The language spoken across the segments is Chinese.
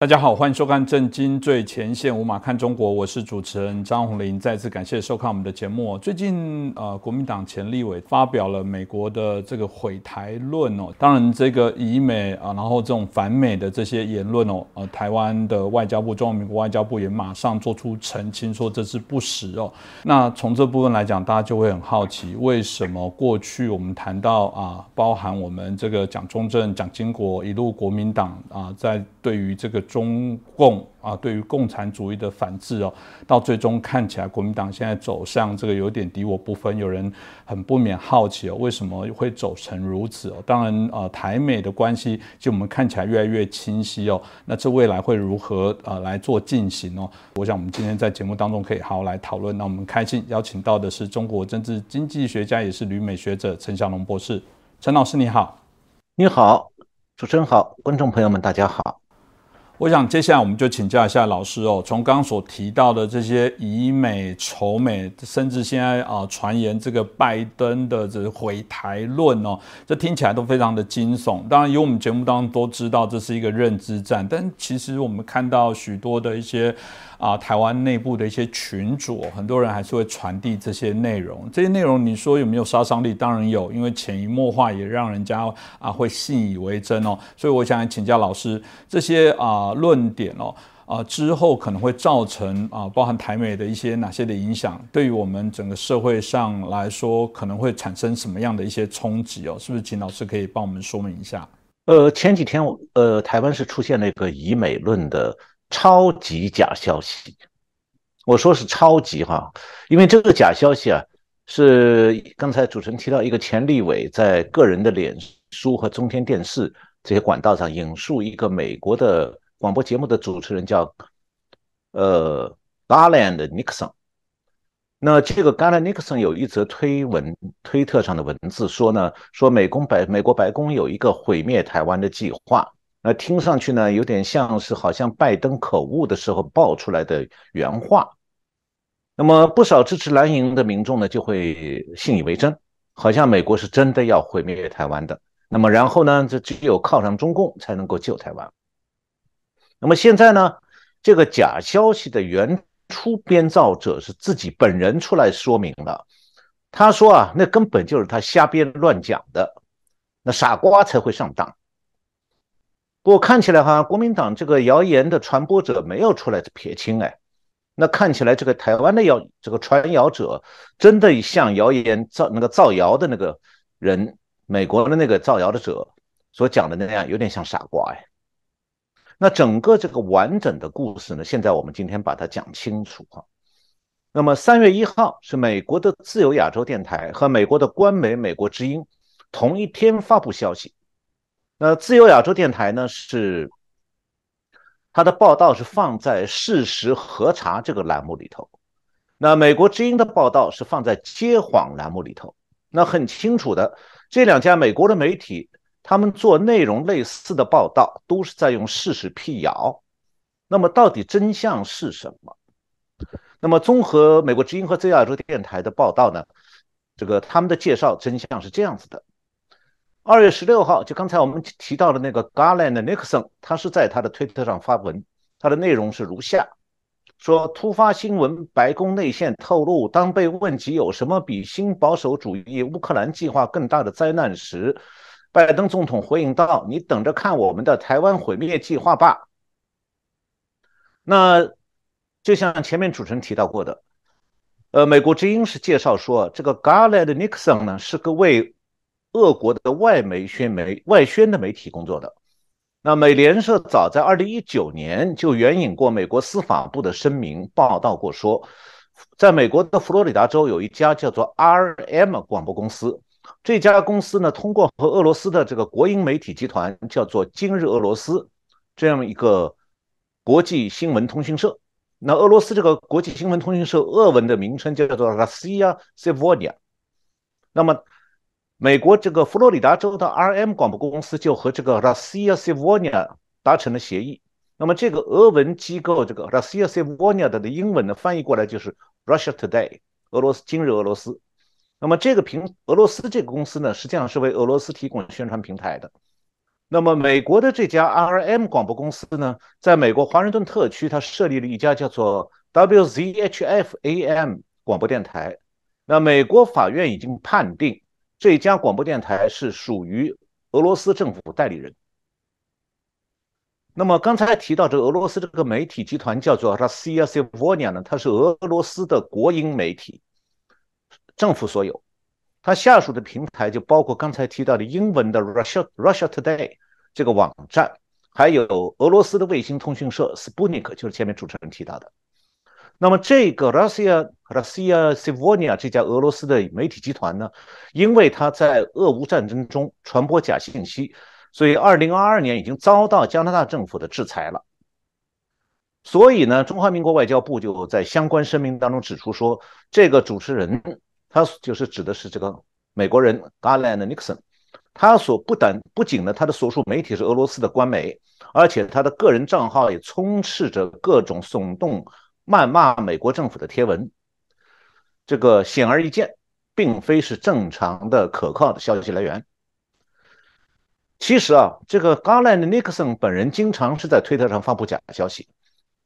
大家好，欢迎收看《震惊最前线》，无马看中国，我是主持人张宏林。再次感谢收看我们的节目。最近，呃，国民党前立委发表了美国的这个毁台论哦。当然，这个以美啊，然后这种反美的这些言论哦，呃，台湾的外交部、中华民国外交部也马上做出澄清，说这是不实哦。那从这部分来讲，大家就会很好奇，为什么过去我们谈到啊，包含我们这个蒋中正、蒋经国一路国民党啊，在对于这个中共啊，对于共产主义的反制哦，到最终看起来国民党现在走向这个有点敌我不分，有人很不免好奇哦，为什么会走成如此哦？当然呃，台美的关系就我们看起来越来越清晰哦，那这未来会如何呃来做进行哦？我想我们今天在节目当中可以好好来讨论。那我们开心邀请到的是中国政治经济学家，也是旅美学者陈小龙博士。陈老师你好，你好，主持人好，观众朋友们大家好。我想接下来我们就请教一下老师哦，从刚刚所提到的这些以美仇美，甚至现在啊传言这个拜登的这回台论哦，这听起来都非常的惊悚。当然，以我们节目当中都知道这是一个认知战，但其实我们看到许多的一些。啊，台湾内部的一些群主，很多人还是会传递这些内容。这些内容你说有没有杀伤力？当然有，因为潜移默化也让人家啊会信以为真哦。所以我想请教老师，这些啊论点哦，啊之后可能会造成啊包含台美的一些哪些的影响？对于我们整个社会上来说，可能会产生什么样的一些冲击哦？是不是请老师可以帮我们说明一下？呃，前几天呃台湾是出现了一个以美论的。超级假消息，我说是超级哈，因为这个假消息啊，是刚才主持人提到一个前立委在个人的脸书和中天电视这些管道上引述一个美国的广播节目的主持人叫呃 Garland Nixon，那这个 Garland Nixon 有一则推文推特上的文字说呢，说美工白美国白宫有一个毁灭台湾的计划。那听上去呢，有点像是好像拜登口误的时候爆出来的原话。那么不少支持蓝营的民众呢，就会信以为真，好像美国是真的要毁灭台湾的。那么然后呢，这只有靠上中共才能够救台湾。那么现在呢，这个假消息的原初编造者是自己本人出来说明了，他说啊，那根本就是他瞎编乱讲的，那傻瓜才会上当。不过看起来哈，国民党这个谣言的传播者没有出来撇清哎，那看起来这个台湾的谣这个传谣者真的像谣言造那个造谣的那个人，美国的那个造谣的者所讲的那样，有点像傻瓜哎。那整个这个完整的故事呢，现在我们今天把它讲清楚哈。那么三月一号是美国的自由亚洲电台和美国的官媒美国之音同一天发布消息。那自由亚洲电台呢？是它的报道是放在事实核查这个栏目里头。那美国之音的报道是放在揭谎栏目里头。那很清楚的，这两家美国的媒体，他们做内容类似的报道，都是在用事实辟谣。那么到底真相是什么？那么综合美国之音和自由亚洲电台的报道呢？这个他们的介绍真相是这样子的。二月十六号，就刚才我们提到的那个 Garland Nixon，他是在他的推特上发文，他的内容是如下：说突发新闻，白宫内线透露，当被问及有什么比新保守主义乌克兰计划更大的灾难时，拜登总统回应道：“你等着看我们的台湾毁灭计划吧。”那就像前面主持人提到过的，呃，美国之音是介绍说，这个 Garland Nixon 呢是个为俄国的外媒宣媒外宣的媒体工作的，那美联社早在二零一九年就援引过美国司法部的声明，报道过说，在美国的佛罗里达州有一家叫做 RM 广播公司，这家公司呢通过和俄罗斯的这个国营媒体集团叫做今日俄罗斯这样一个国际新闻通讯社，那俄罗斯这个国际新闻通讯社俄文的名称叫做 Russia Sevonia，那么。美国这个佛罗里达州的 RM 广播公司就和这个 Russia Sevonia 达成了协议。那么这个俄文机构这个 Russia Sevonia 的英文呢翻译过来就是 Russia Today，俄罗斯今日俄罗斯。那么这个平俄罗斯这个公司呢实际上是为俄罗斯提供宣传平台的。那么美国的这家 RM 广播公司呢，在美国华盛顿特区，它设立了一家叫做 WZHF-AM 广播电台。那美国法院已经判定这家广播电台是属于俄罗斯政府代理人。那么刚才提到这俄罗斯这个媒体集团叫做 Russia s i v o n i a 呢，它是俄罗斯的国营媒体，政府所有。它下属的平台就包括刚才提到的英文的 Russia Russia Today 这个网站，还有俄罗斯的卫星通讯社 Sputnik，就是前面主持人提到的。那么这个 Russia Russia s i v o n i a 这家俄罗斯的媒体集团呢，因为它在俄乌战争中传播假信息，所以2022年已经遭到加拿大政府的制裁了。所以呢，中华民国外交部就在相关声明当中指出说，这个主持人。他就是指的是这个美国人 Garland Nixon，他所不但不仅呢，他的所属媒体是俄罗斯的官媒，而且他的个人账号也充斥着各种耸动、谩骂美国政府的贴文。这个显而易见，并非是正常的可靠的消息来源。其实啊，这个 Garland Nixon 本人经常是在推特上发布假消息。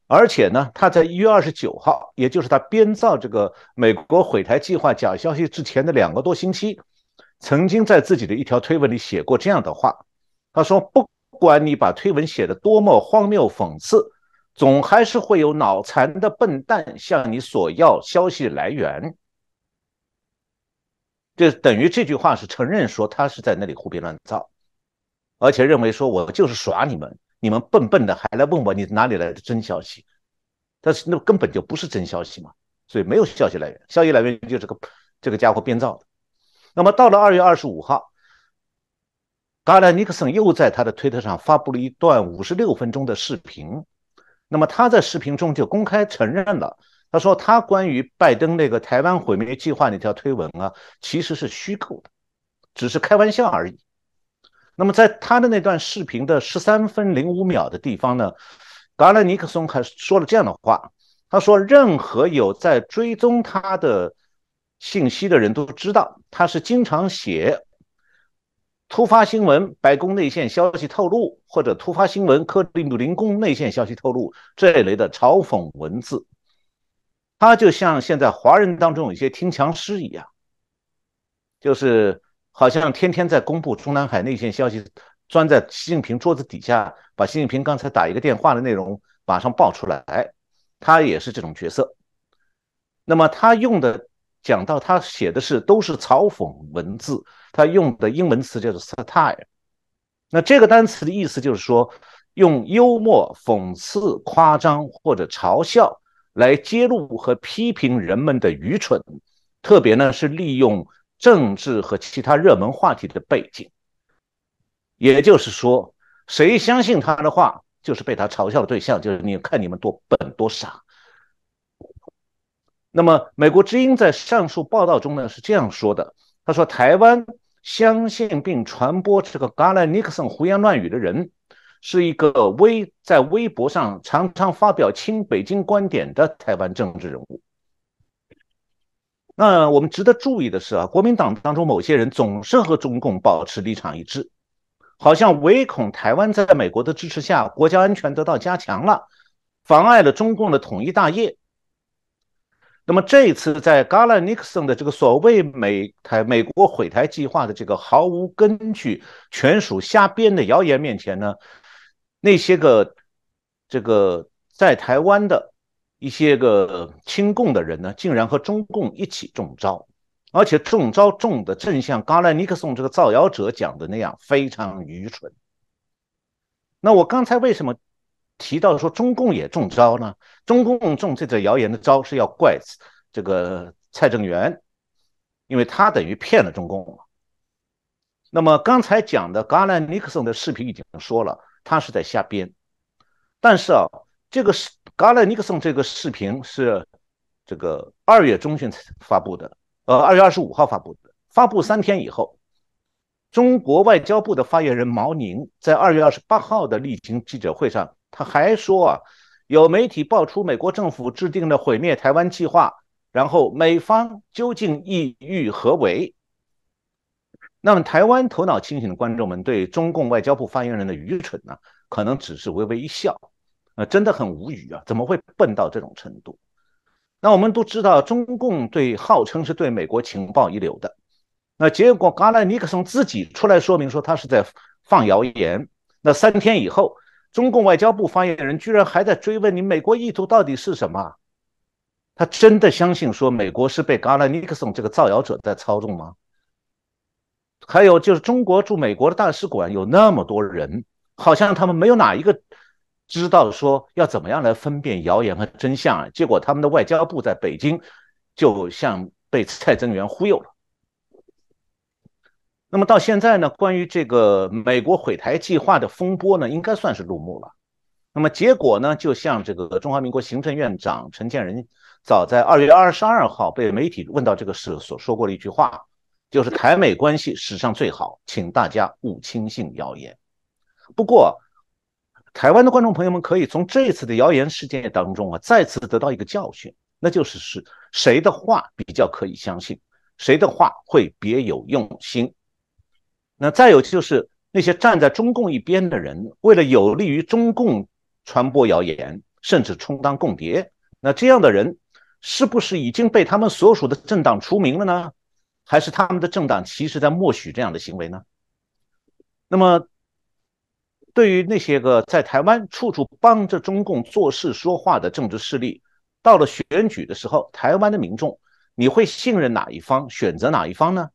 而且呢，他在一月二十九号，也就是他编造这个美国毁台计划假消息之前的两个多星期，曾经在自己的一条推文里写过这样的话：“他说，不管你把推文写的多么荒谬讽刺，总还是会有脑残的笨蛋向你索要消息来源。”这等于这句话是承认说他是在那里胡编乱造，而且认为说我就是耍你们。你们笨笨的还来问我你哪里来的真消息？但是那根本就不是真消息嘛，所以没有消息来源，消息来源就是个这个家伙编造的。那么到了二月二十五号，嘎兰尼克森又在他的推特上发布了一段五十六分钟的视频。那么他在视频中就公开承认了，他说他关于拜登那个台湾毁灭计划那条推文啊，其实是虚构的，只是开玩笑而已。那么，在他的那段视频的十三分零五秒的地方呢，格兰尼克松还说了这样的话：“他说，任何有在追踪他的信息的人都知道，他是经常写突发新闻、白宫内线消息透露，或者突发新闻、克里姆林宫内线消息透露这一类的嘲讽文字。他就像现在华人当中有一些听墙师一样，就是。”好像天天在公布中南海内线消息，钻在习近平桌子底下，把习近平刚才打一个电话的内容马上爆出来。他也是这种角色。那么他用的讲到他写的是都是嘲讽文字，他用的英文词叫做 satire。那这个单词的意思就是说，用幽默、讽刺、夸张或者嘲笑来揭露和批评人们的愚蠢，特别呢是利用。政治和其他热门话题的背景，也就是说，谁相信他的话，就是被他嘲笑的对象。就是你看你们多笨多傻。那么，美国之音在上述报道中呢是这样说的：他说，台湾相信并传播这个 Garland Nixon 胡言乱语的人，是一个微在微博上常常发表亲北京观点的台湾政治人物。那我们值得注意的是啊，国民党当中某些人总是和中共保持立场一致，好像唯恐台湾在美国的支持下国家安全得到加强了，妨碍了中共的统一大业。那么这一次在 Garland Nixon 的这个所谓美台美国毁台计划的这个毫无根据、全属瞎编的谣言面前呢，那些个这个在台湾的。一些个亲共的人呢，竟然和中共一起中招，而且中招中的正像冈兰尼克松这个造谣者讲的那样，非常愚蠢。那我刚才为什么提到说中共也中招呢？中共中这个谣言的招是要怪这个蔡正元，因为他等于骗了中共那么刚才讲的冈兰尼克松的视频已经说了，他是在瞎编，但是啊。这个是嘎勒尼克松这个视频是这个二月中旬发布的，呃，二月二十五号发布的。发布三天以后，中国外交部的发言人毛宁在二月二十八号的例行记者会上，他还说啊，有媒体爆出美国政府制定了毁灭台湾计划，然后美方究竟意欲何为？那么台湾头脑清醒的观众们对中共外交部发言人的愚蠢呢，可能只是微微一笑，呃，真的很无语啊，怎么会笨到这种程度？那我们都知道，中共对号称是对美国情报一流的，那结果嘎拉尼克松自己出来说明说他是在放谣言。那三天以后，中共外交部发言人居然还在追问你美国意图到底是什么？他真的相信说美国是被嘎拉尼克松这个造谣者在操纵吗？还有就是中国驻美国的大使馆有那么多人，好像他们没有哪一个。知道说要怎么样来分辨谣言和真相啊？结果他们的外交部在北京就像被蔡增元忽悠了。那么到现在呢，关于这个美国毁台计划的风波呢，应该算是落幕了。那么结果呢，就像这个中华民国行政院长陈建仁早在二月二十二号被媒体问到这个事所说过的一句话，就是台美关系史上最好，请大家勿轻信谣言。不过。台湾的观众朋友们可以从这次的谣言事件当中啊，再次得到一个教训，那就是是谁的话比较可以相信，谁的话会别有用心。那再有就是那些站在中共一边的人，为了有利于中共传播谣言，甚至充当共谍，那这样的人是不是已经被他们所属的政党除名了呢？还是他们的政党其实在默许这样的行为呢？那么？对于那些个在台湾处处帮着中共做事说话的政治势力，到了选举的时候，台湾的民众，你会信任哪一方，选择哪一方呢？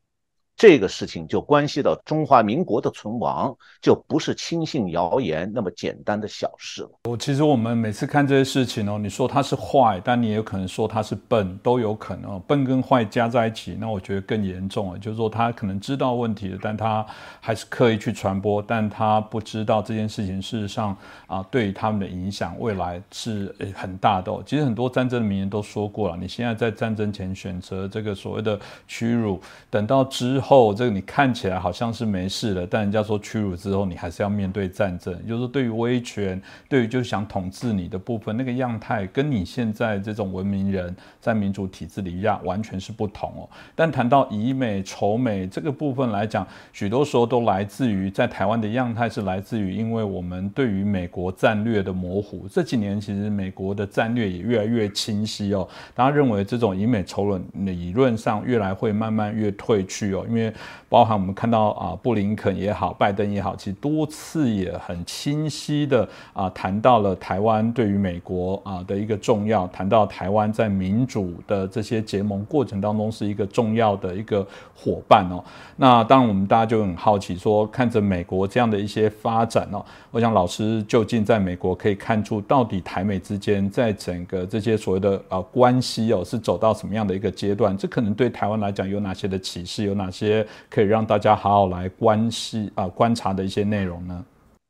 这个事情就关系到中华民国的存亡，就不是轻信谣言那么简单的小事了。我其实我们每次看这些事情哦，你说他是坏，但你也有可能说他是笨，都有可能。笨跟坏加在一起，那我觉得更严重啊，就是说他可能知道问题了，但他还是刻意去传播，但他不知道这件事情事实上啊，对于他们的影响未来是很大的。其实很多战争的名人都说过了，你现在在战争前选择这个所谓的屈辱，等到之后。后这个你看起来好像是没事了，但人家说屈辱之后，你还是要面对战争。就是，对于威权，对于就是想统治你的部分，那个样态跟你现在这种文明人在民主体制里一样，完全是不同哦。但谈到以美仇美这个部分来讲，许多时候都来自于在台湾的样态是来自于，因为我们对于美国战略的模糊。这几年其实美国的战略也越来越清晰哦，大家认为这种以美仇论理论上越来会慢慢越退去哦，因为。因为包含我们看到啊，布林肯也好，拜登也好，其实多次也很清晰的啊谈到了台湾对于美国啊的一个重要，谈到台湾在民主的这些结盟过程当中是一个重要的一个伙伴哦。那当然我们大家就很好奇说，看着美国这样的一些发展哦，我想老师究竟在美国可以看出到底台美之间在整个这些所谓的啊关系哦是走到什么样的一个阶段？这可能对台湾来讲有哪些的启示？有哪些？些可以让大家好好来关系啊观察的一些内容呢？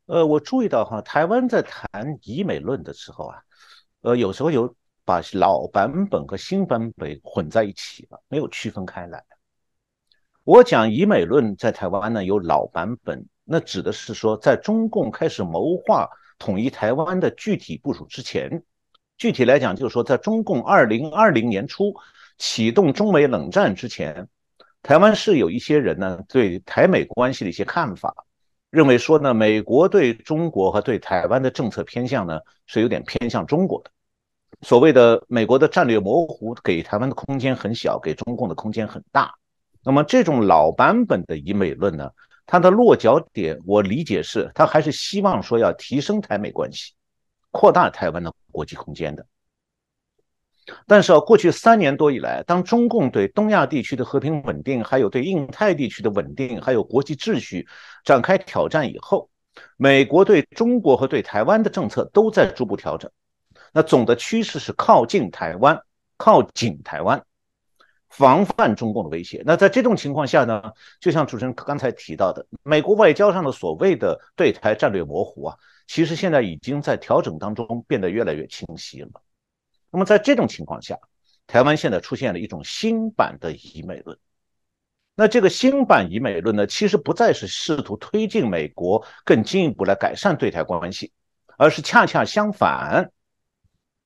呃，我注意到哈，台湾在谈以美论的时候啊，呃，有时候有把老版本和新版本混在一起了，没有区分开来。我讲以美论在台湾呢有老版本，那指的是说，在中共开始谋划统一台湾的具体部署之前，具体来讲就是说，在中共二零二零年初启动中美冷战之前。台湾是有一些人呢，对台美关系的一些看法，认为说呢，美国对中国和对台湾的政策偏向呢，是有点偏向中国的。所谓的美国的战略模糊，给台湾的空间很小，给中共的空间很大。那么这种老版本的以美论呢，它的落脚点，我理解是，它还是希望说要提升台美关系，扩大台湾的国际空间的。但是啊，过去三年多以来，当中共对东亚地区的和平稳定，还有对印太地区的稳定，还有国际秩序展开挑战以后，美国对中国和对台湾的政策都在逐步调整。那总的趋势是靠近台湾，靠紧台湾，防范中共的威胁。那在这种情况下呢，就像主持人刚才提到的，美国外交上的所谓的对台战略模糊啊，其实现在已经在调整当中变得越来越清晰了。那么在这种情况下，台湾现在出现了一种新版的以美论。那这个新版以美论呢，其实不再是试图推进美国更进一步来改善对台关系，而是恰恰相反，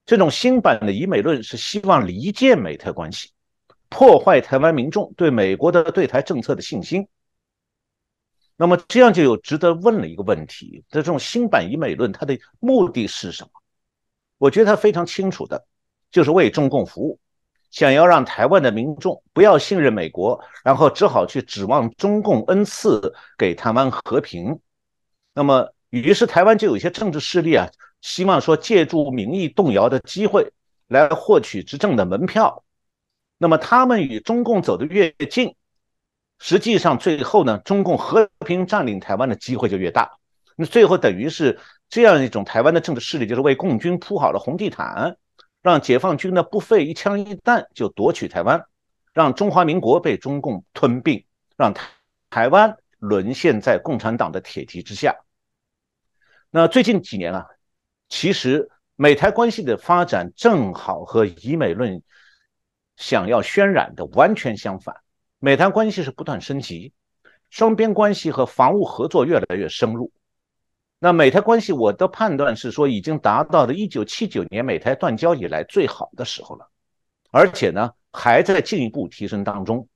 这种新版的以美论是希望离间美台关系，破坏台湾民众对美国的对台政策的信心。那么这样就有值得问的一个问题：这种新版以美论它的目的是什么？我觉得它非常清楚的，就是为中共服务，想要让台湾的民众不要信任美国，然后只好去指望中共恩赐给台湾和平。那么，于是台湾就有一些政治势力啊，希望说借助民意动摇的机会来获取执政的门票。那么他们与中共走得越近。实际上，最后呢，中共和平占领台湾的机会就越大。那最后等于是这样一种台湾的政治势力，就是为共军铺好了红地毯，让解放军呢不费一枪一弹就夺取台湾，让中华民国被中共吞并，让台台湾沦陷在共产党的铁蹄之下。那最近几年啊，其实美台关系的发展正好和以美论想要渲染的完全相反。美台关系是不断升级，双边关系和防务合作越来越深入。那美台关系，我的判断是说，已经达到了1979年美台断交以来最好的时候了，而且呢，还在进一步提升当中。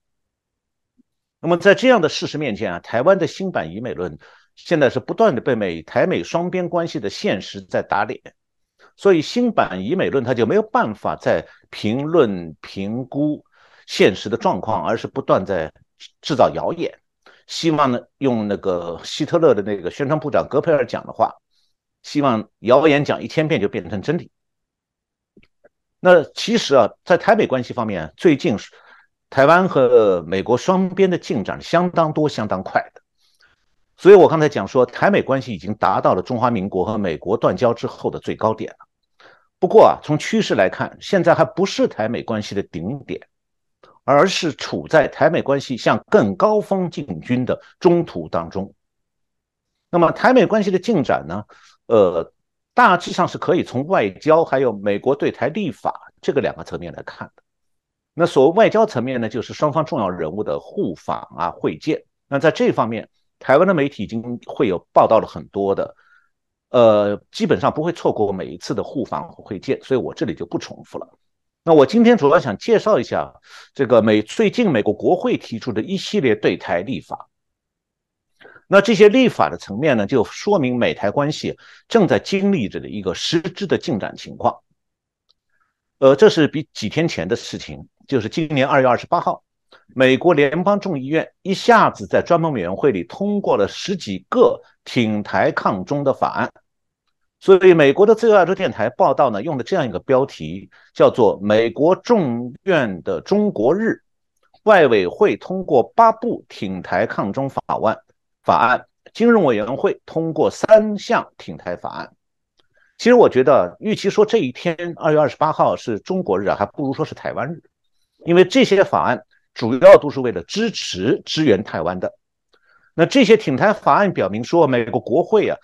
那么在这样的事实面前啊，台湾的新版以美论现在是不断的被美台美双边关系的现实在打脸，所以新版以美论它就没有办法再评论评估。现实的状况，而是不断在制造谣言，希望呢用那个希特勒的那个宣传部长戈培尔讲的话，希望谣言讲一千遍就变成真理。那其实啊，在台美关系方面，最近台湾和美国双边的进展相当多、相当快的。所以我刚才讲说，台美关系已经达到了中华民国和美国断交之后的最高点了。不过啊，从趋势来看，现在还不是台美关系的顶点。而是处在台美关系向更高峰进军的中途当中。那么，台美关系的进展呢？呃，大致上是可以从外交还有美国对台立法这个两个层面来看的。那所谓外交层面呢，就是双方重要人物的互访啊、会见。那在这方面，台湾的媒体已经会有报道了很多的，呃，基本上不会错过每一次的互访和会见，所以我这里就不重复了。那我今天主要想介绍一下这个美最近美国国会提出的一系列对台立法。那这些立法的层面呢，就说明美台关系正在经历着的一个实质的进展情况。呃，这是比几天前的事情，就是今年二月二十八号，美国联邦众议院一下子在专门委员会里通过了十几个挺台抗中的法案。所以，美国的自由亚洲电台报道呢，用的这样一个标题，叫做“美国众院的中国日，外委会通过八部挺台抗中法案，法案金融委员会通过三项挺台法案”。其实，我觉得，与其说这一天二月二十八号是中国日啊，还不如说是台湾日，因为这些法案主要都是为了支持支援台湾的。那这些挺台法案表明说，美国国会啊。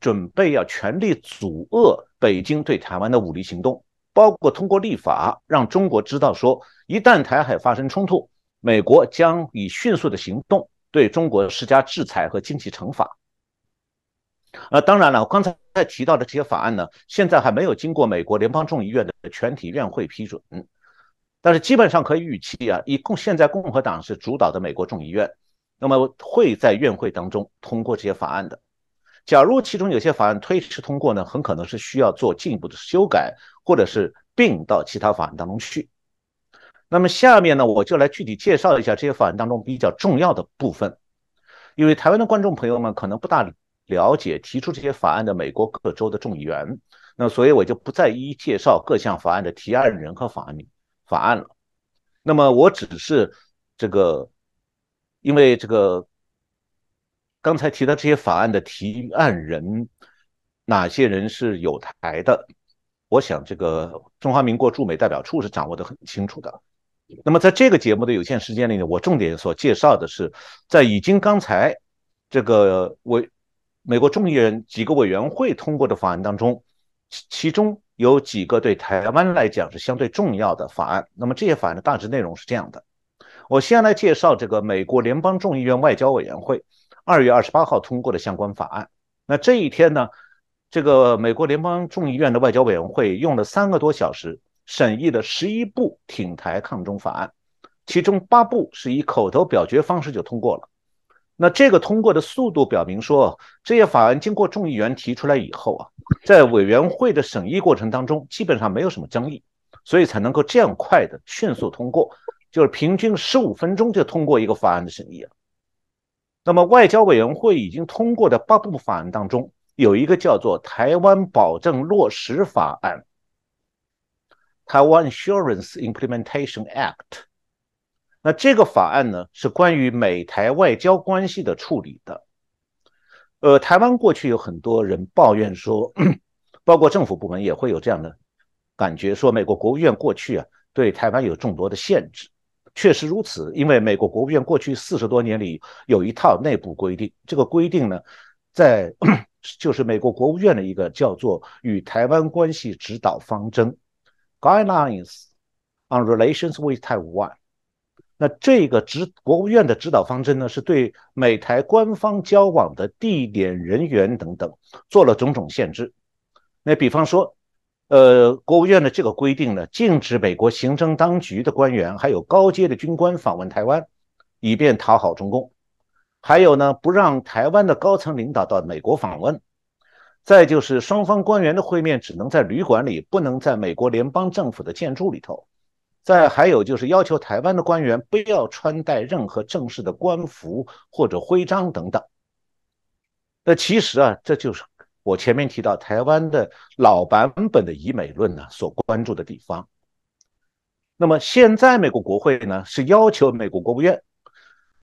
准备要全力阻遏北京对台湾的武力行动，包括通过立法让中国知道说，一旦台海发生冲突，美国将以迅速的行动对中国施加制裁和经济惩罚。呃，当然了，我刚才提到的这些法案呢，现在还没有经过美国联邦众议院的全体院会批准，但是基本上可以预期啊，以共现在共和党是主导的美国众议院，那么会在院会当中通过这些法案的。假如其中有些法案推迟通过呢，很可能是需要做进一步的修改，或者是并到其他法案当中去。那么下面呢，我就来具体介绍一下这些法案当中比较重要的部分。因为台湾的观众朋友们可能不大了解提出这些法案的美国各州的众议员，那所以我就不再一一介绍各项法案的提案人和法案法案了。那么我只是这个，因为这个。刚才提到这些法案的提案人，哪些人是有台的？我想这个中华民国驻美代表处是掌握的很清楚的。那么在这个节目的有限时间里呢，我重点所介绍的是，在已经刚才这个委美国众议院几个委员会通过的法案当中，其中有几个对台湾来讲是相对重要的法案。那么这些法案的大致内容是这样的：我先来介绍这个美国联邦众议院外交委员会。二月二十八号通过的相关法案。那这一天呢，这个美国联邦众议院的外交委员会用了三个多小时审议了十一部挺台抗中法案，其中八部是以口头表决方式就通过了。那这个通过的速度表明说，这些法案经过众议员提出来以后啊，在委员会的审议过程当中，基本上没有什么争议，所以才能够这样快的迅速通过，就是平均十五分钟就通过一个法案的审议了。那么外交委员会已经通过的八部法案当中，有一个叫做《台湾保证落实法案》（台湾 Assurance Implementation Act）。那这个法案呢，是关于美台外交关系的处理的。呃，台湾过去有很多人抱怨说，包括政府部门也会有这样的感觉，说美国国务院过去啊对台湾有众多的限制。确实如此，因为美国国务院过去四十多年里有一套内部规定，这个规定呢，在 就是美国国务院的一个叫做《与台湾关系指导方针》（Guidelines on Relations with Taiwan）。那这个指国务院的指导方针呢，是对美台官方交往的地点、人员等等做了种种限制。那比方说，呃，国务院的这个规定呢，禁止美国行政当局的官员还有高阶的军官访问台湾，以便讨好中共。还有呢，不让台湾的高层领导到美国访问。再就是双方官员的会面只能在旅馆里，不能在美国联邦政府的建筑里头。再还有就是要求台湾的官员不要穿戴任何正式的官服或者徽章等等。那其实啊，这就是我前面提到台湾的老版本的以美论呢所关注的地方。那么现在美国国会呢是要求美国国务院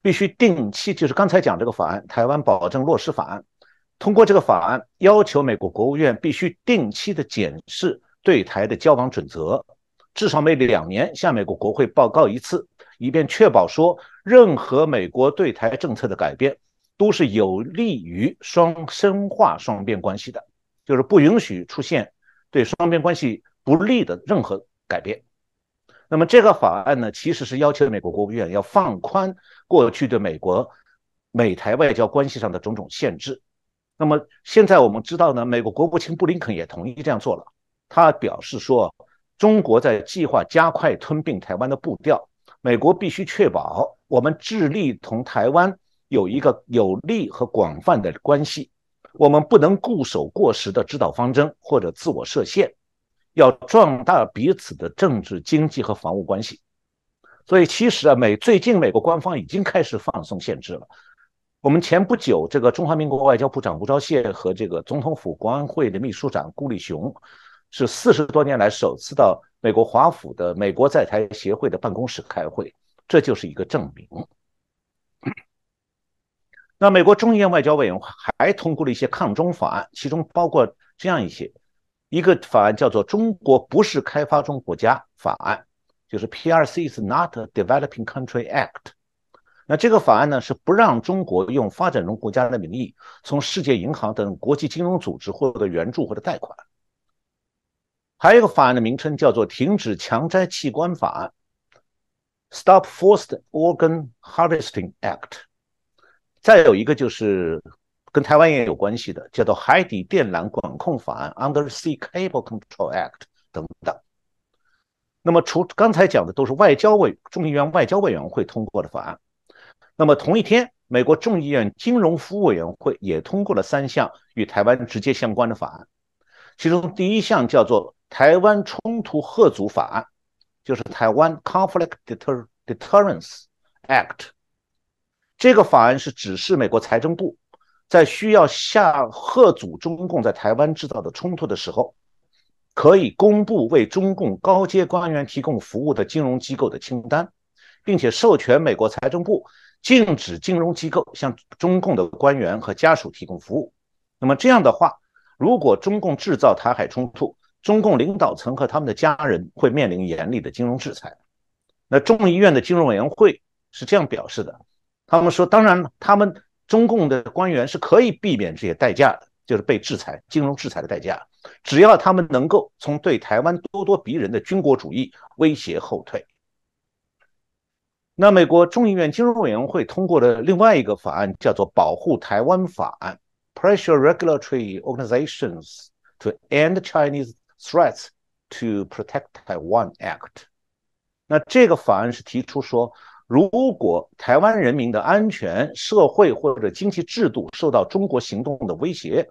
必须定期，就是刚才讲这个法案《台湾保证落实法案》，通过这个法案要求美国国务院必须定期的检视对台的交往准则。至少每两年向美国国会报告一次，以便确保说任何美国对台政策的改变都是有利于双深化双边关系的，就是不允许出现对双边关系不利的任何改变。那么这个法案呢，其实是要求美国国务院要放宽过去对美国美台外交关系上的种种限制。那么现在我们知道呢，美国国务卿布林肯也同意这样做了，他表示说。中国在计划加快吞并台湾的步调，美国必须确保我们致力同台湾有一个有利和广泛的关系。我们不能固守过时的指导方针或者自我设限，要壮大彼此的政治、经济和防务关系。所以，其实啊，美最近美国官方已经开始放松限制了。我们前不久，这个中华民国外交部长吴钊燮和这个总统府国安会的秘书长顾立雄。是四十多年来首次到美国华府的美国在台协会的办公室开会，这就是一个证明。那美国众议院外交委员会还通过了一些抗中法案，其中包括这样一些：一个法案叫做《中国不是开发中国家法案》，就是 PRC is not a Developing Country Act。那这个法案呢，是不让中国用发展中国家的名义从世界银行等国际金融组织获得援助或者贷款。还有一个法案的名称叫做《停止强摘器官法案》（Stop Forced Organ Harvesting Act）。再有一个就是跟台湾也有关系的，叫做《海底电缆管控法案》（Undersea Cable Control Act） 等等。那么，除刚才讲的都是外交委众议院外交委员会通过的法案。那么同一天，美国众议院金融服务委员会也通过了三项与台湾直接相关的法案，其中第一项叫做。台湾冲突贺阻法案，就是台湾 Conflict Deterrence Act。这个法案是指示美国财政部，在需要下贺阻中共在台湾制造的冲突的时候，可以公布为中共高阶官员提供服务的金融机构的清单，并且授权美国财政部禁止金融机构向中共的官员和家属提供服务。那么这样的话，如果中共制造台海冲突，中共领导层和他们的家人会面临严厉的金融制裁。那众议院的金融委员会是这样表示的：他们说，当然，他们中共的官员是可以避免这些代价的，就是被制裁、金融制裁的代价，只要他们能够从对台湾咄咄逼人的军国主义威胁后退。那美国众议院金融委员会通过的另外一个法案叫做《保护台湾法案》（Pressure Regulatory Organizations to End Chinese）。Threats to Protect Taiwan Act，那这个法案是提出说，如果台湾人民的安全、社会或者经济制度受到中国行动的威胁，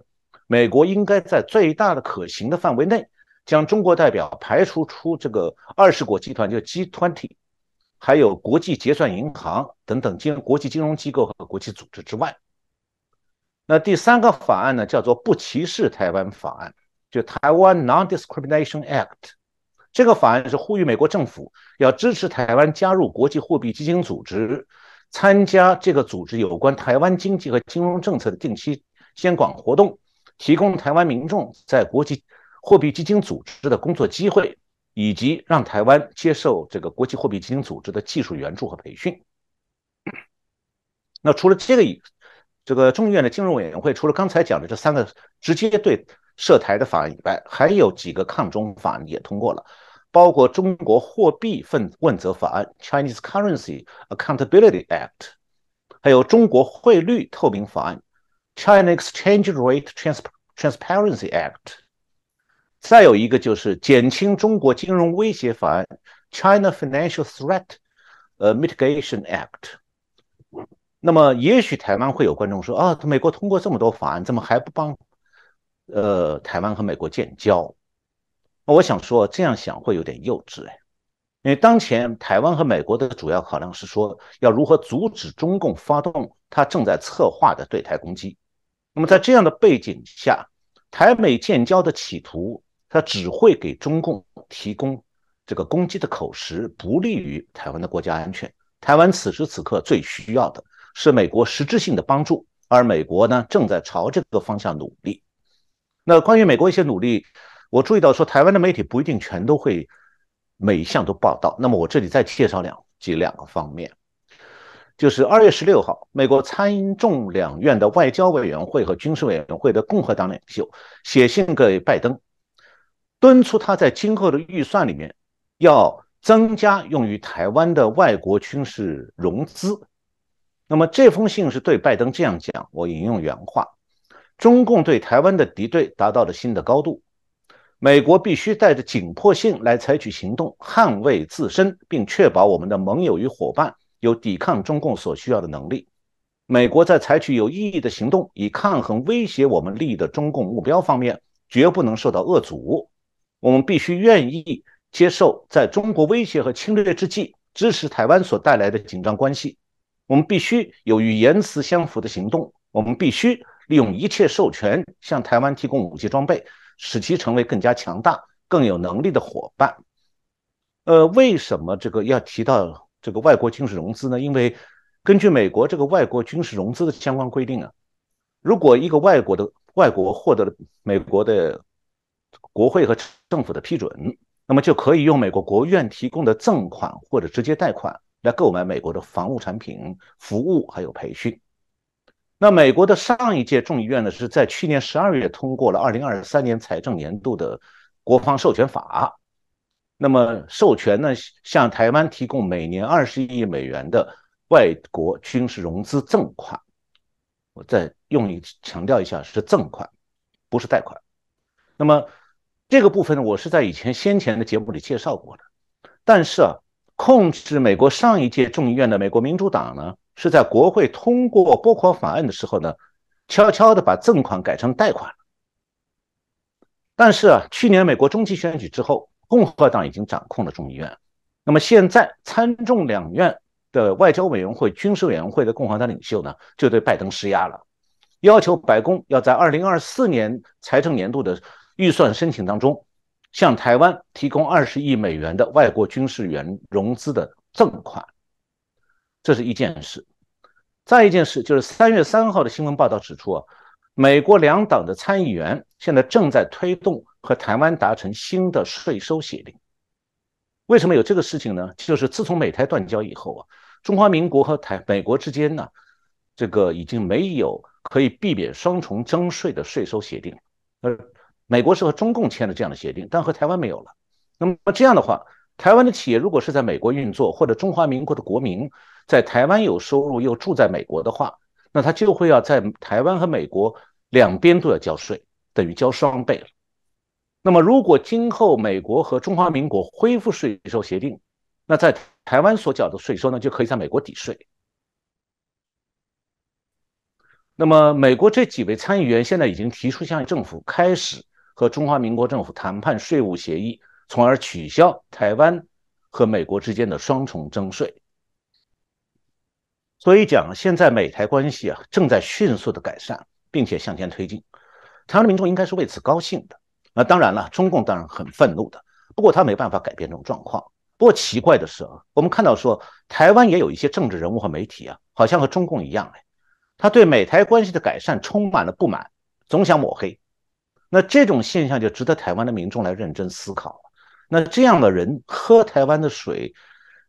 美国应该在最大的可行的范围内，将中国代表排除出这个二十国集团，就 G20，还有国际结算银行等等金国际金融机构和国际组织之外。那第三个法案呢，叫做不歧视台湾法案，就台湾 Non-Discrimination Act。这个法案是呼吁美国政府要支持台湾加入国际货币基金组织，参加这个组织有关台湾经济和金融政策的定期监管活动，提供台湾民众在国际货币基金组织的工作机会，以及让台湾接受这个国际货币基金组织的技术援助和培训。那除了这个这个众议院的金融委员会除了刚才讲的这三个直接对涉台的法案以外，还有几个抗中法案也通过了，包括中国货币份问责法案 （Chinese Currency Accountability Act），还有中国汇率透明法案 （China Exchange Rate Transparency Act），再有一个就是减轻中国金融威胁法案 （China Financial Threat Mitigation Act）。那么，也许台湾会有观众说：“啊，美国通过这么多法案，怎么还不帮呃台湾和美国建交？”我想说，这样想会有点幼稚哎，因为当前台湾和美国的主要考量是说，要如何阻止中共发动他正在策划的对台攻击。那么在这样的背景下，台美建交的企图，它只会给中共提供这个攻击的口实，不利于台湾的国家安全。台湾此时此刻最需要的。是美国实质性的帮助，而美国呢正在朝这个方向努力。那关于美国一些努力，我注意到说台湾的媒体不一定全都会每一项都报道。那么我这里再介绍两几两个方面，就是二月十六号，美国参众两院的外交委员会和军事委员会的共和党领袖写信给拜登，敦促他在今后的预算里面要增加用于台湾的外国军事融资。那么这封信是对拜登这样讲，我引用原话：中共对台湾的敌对达到了新的高度，美国必须带着紧迫性来采取行动，捍卫自身，并确保我们的盟友与伙伴有抵抗中共所需要的能力。美国在采取有意义的行动以抗衡威胁我们利益的中共目标方面，绝不能受到遏阻。我们必须愿意接受，在中国威胁和侵略之际，支持台湾所带来的紧张关系。我们必须有与言辞相符的行动。我们必须利用一切授权向台湾提供武器装备，使其成为更加强大、更有能力的伙伴。呃，为什么这个要提到这个外国军事融资呢？因为根据美国这个外国军事融资的相关规定啊，如果一个外国的外国获得了美国的国会和政府的批准，那么就可以用美国国务院提供的赠款或者直接贷款。来购买美国的防务产品、服务还有培训。那美国的上一届众议院呢，是在去年十二月通过了二零二三年财政年度的国防授权法。那么授权呢，向台湾提供每年二十亿美元的外国军事融资赠款。我再用力强调一下，是赠款，不是贷款。那么这个部分呢，我是在以前先前的节目里介绍过的。但是啊。控制美国上一届众议院的美国民主党呢，是在国会通过拨款法案的时候呢，悄悄的把赠款改成贷款。但是啊，去年美国中期选举之后，共和党已经掌控了众议院。那么现在参众两院的外交委员会、军事委员会的共和党领袖呢，就对拜登施压了，要求白宫要在二零二四年财政年度的预算申请当中。向台湾提供二十亿美元的外国军事援融资的赠款，这是一件事。再一件事就是三月三号的新闻报道指出啊，美国两党的参议员现在正在推动和台湾达成新的税收协定。为什么有这个事情呢？就是自从美台断交以后啊，中华民国和台美国之间呢，这个已经没有可以避免双重征税的税收协定，而。美国是和中共签了这样的协定，但和台湾没有了。那么这样的话，台湾的企业如果是在美国运作，或者中华民国的国民在台湾有收入又住在美国的话，那他就会要在台湾和美国两边都要交税，等于交双倍了。那么如果今后美国和中华民国恢复税收协定，那在台湾所缴的税收呢，就可以在美国抵税。那么，美国这几位参议员现在已经提出向政府开始和中华民国政府谈判税务协议，从而取消台湾和美国之间的双重征税。所以讲，现在美台关系啊正在迅速的改善，并且向前推进，台湾的民众应该是为此高兴的。那当然了，中共当然很愤怒的，不过他没办法改变这种状况。不过奇怪的是啊，我们看到说台湾也有一些政治人物和媒体啊，好像和中共一样哎，他对美台关系的改善充满了不满，总想抹黑。那这种现象就值得台湾的民众来认真思考。那这样的人喝台湾的水，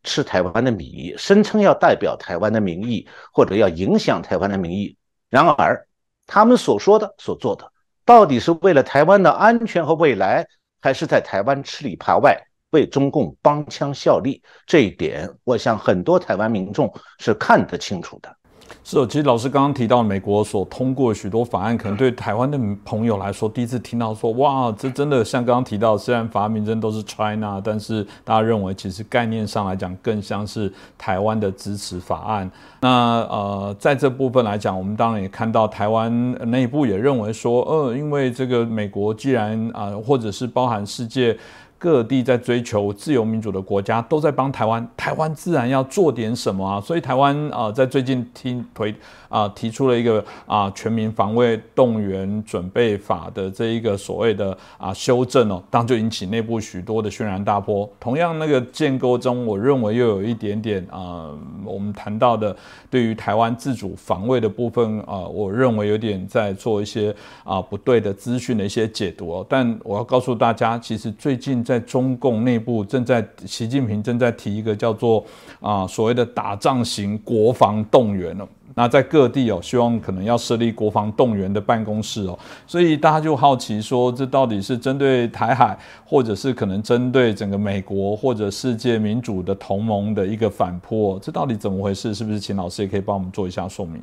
吃台湾的米，声称要代表台湾的民意或者要影响台湾的民意，然而他们所说的、所做的，到底是为了台湾的安全和未来，还是在台湾吃里扒外？为中共帮腔效力，这一点，我想很多台湾民众是看得清楚的。是哦，其实老师刚刚提到，美国所通过许多法案，可能对台湾的朋友来说，第一次听到说，哇，这真的像刚刚提到，虽然法案名称都是 China，但是大家认为其实概念上来讲，更像是台湾的支持法案。那呃，在这部分来讲，我们当然也看到台湾内部也认为说，呃，因为这个美国既然啊，或者是包含世界。各地在追求自由民主的国家都在帮台湾，台湾自然要做点什么啊！所以台湾啊，在最近听推。啊，提出了一个啊全民防卫动员准备法的这一个所谓的啊修正哦，当就引起内部许多的轩然大波。同样，那个建构中，我认为又有一点点啊，我们谈到的对于台湾自主防卫的部分啊，我认为有点在做一些啊不对的资讯的一些解读哦。但我要告诉大家，其实最近在中共内部正在习近平正在提一个叫做啊所谓的打仗型国防动员了。那在各地哦，希望可能要设立国防动员的办公室哦，所以大家就好奇说，这到底是针对台海，或者是可能针对整个美国或者世界民主的同盟的一个反扑？这到底怎么回事？是不是秦老师也可以帮我们做一下说明？